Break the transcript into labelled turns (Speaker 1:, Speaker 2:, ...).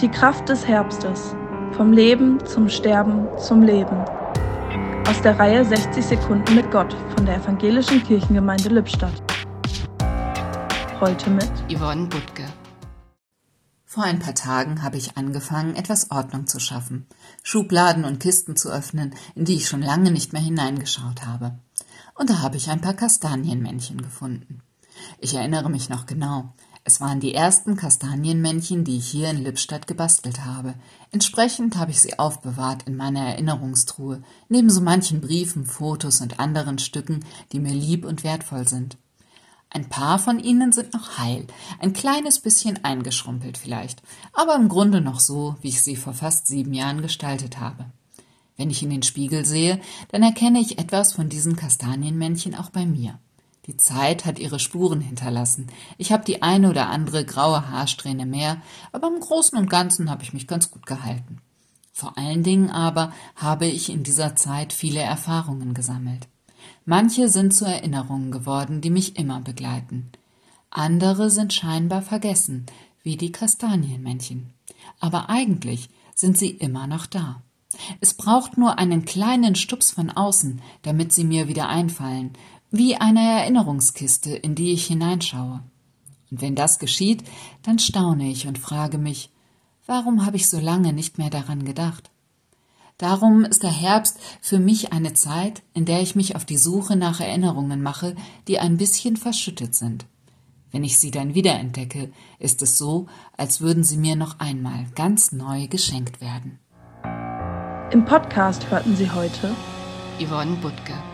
Speaker 1: Die Kraft des Herbstes. Vom Leben zum Sterben zum Leben. Aus der Reihe 60 Sekunden mit Gott von der Evangelischen Kirchengemeinde Lippstadt. Heute mit
Speaker 2: Yvonne Butke. Vor ein paar Tagen habe ich angefangen, etwas Ordnung zu schaffen, Schubladen und Kisten zu öffnen, in die ich schon lange nicht mehr hineingeschaut habe. Und da habe ich ein paar Kastanienmännchen gefunden. Ich erinnere mich noch genau. Es waren die ersten Kastanienmännchen, die ich hier in Lippstadt gebastelt habe. Entsprechend habe ich sie aufbewahrt in meiner Erinnerungstruhe, neben so manchen Briefen, Fotos und anderen Stücken, die mir lieb und wertvoll sind. Ein paar von ihnen sind noch heil, ein kleines bisschen eingeschrumpelt vielleicht, aber im Grunde noch so, wie ich sie vor fast sieben Jahren gestaltet habe. Wenn ich in den Spiegel sehe, dann erkenne ich etwas von diesen Kastanienmännchen auch bei mir. Die Zeit hat ihre Spuren hinterlassen. Ich habe die eine oder andere graue Haarsträhne mehr, aber im Großen und Ganzen habe ich mich ganz gut gehalten. Vor allen Dingen aber habe ich in dieser Zeit viele Erfahrungen gesammelt. Manche sind zu Erinnerungen geworden, die mich immer begleiten. Andere sind scheinbar vergessen, wie die Kastanienmännchen. Aber eigentlich sind sie immer noch da. Es braucht nur einen kleinen Stups von außen, damit sie mir wieder einfallen, wie eine Erinnerungskiste, in die ich hineinschaue. Und wenn das geschieht, dann staune ich und frage mich, warum habe ich so lange nicht mehr daran gedacht? Darum ist der Herbst für mich eine Zeit, in der ich mich auf die Suche nach Erinnerungen mache, die ein bisschen verschüttet sind. Wenn ich sie dann wiederentdecke, ist es so, als würden sie mir noch einmal ganz neu geschenkt werden.
Speaker 1: Im Podcast hörten Sie heute
Speaker 2: Yvonne Butke